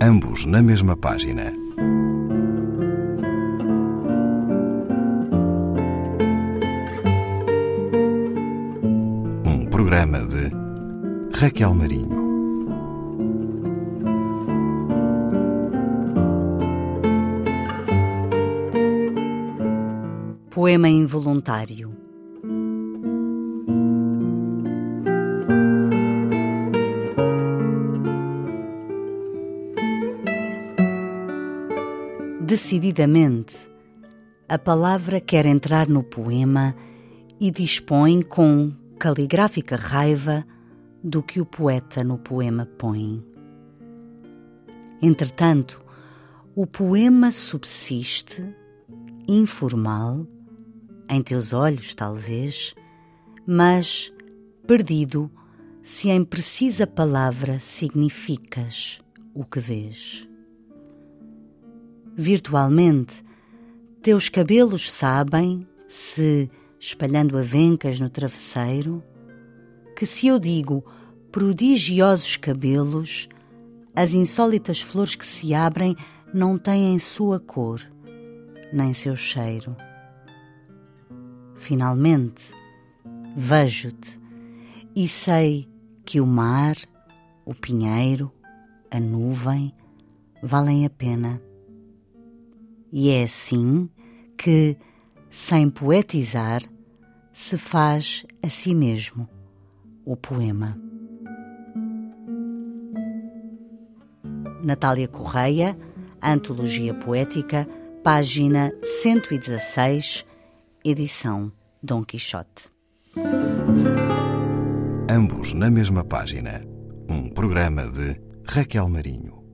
ambos na mesma página. Um programa de Raquel Marinho. Poema involuntário. Decididamente, a palavra quer entrar no poema e dispõe com caligráfica raiva do que o poeta no poema põe. Entretanto, o poema subsiste, informal, em teus olhos talvez, mas perdido se em precisa palavra significas o que vês virtualmente. Teus cabelos sabem, se, espalhando avencas no travesseiro, que se eu digo prodigiosos cabelos, as insólitas flores que se abrem não têm sua cor, nem seu cheiro. Finalmente, vejo-te e sei que o mar, o pinheiro, a nuvem valem a pena e é assim que, sem poetizar, se faz a si mesmo o poema. Natália Correia, Antologia Poética, página 116, edição Dom Quixote. Ambos na mesma página. Um programa de Raquel Marinho.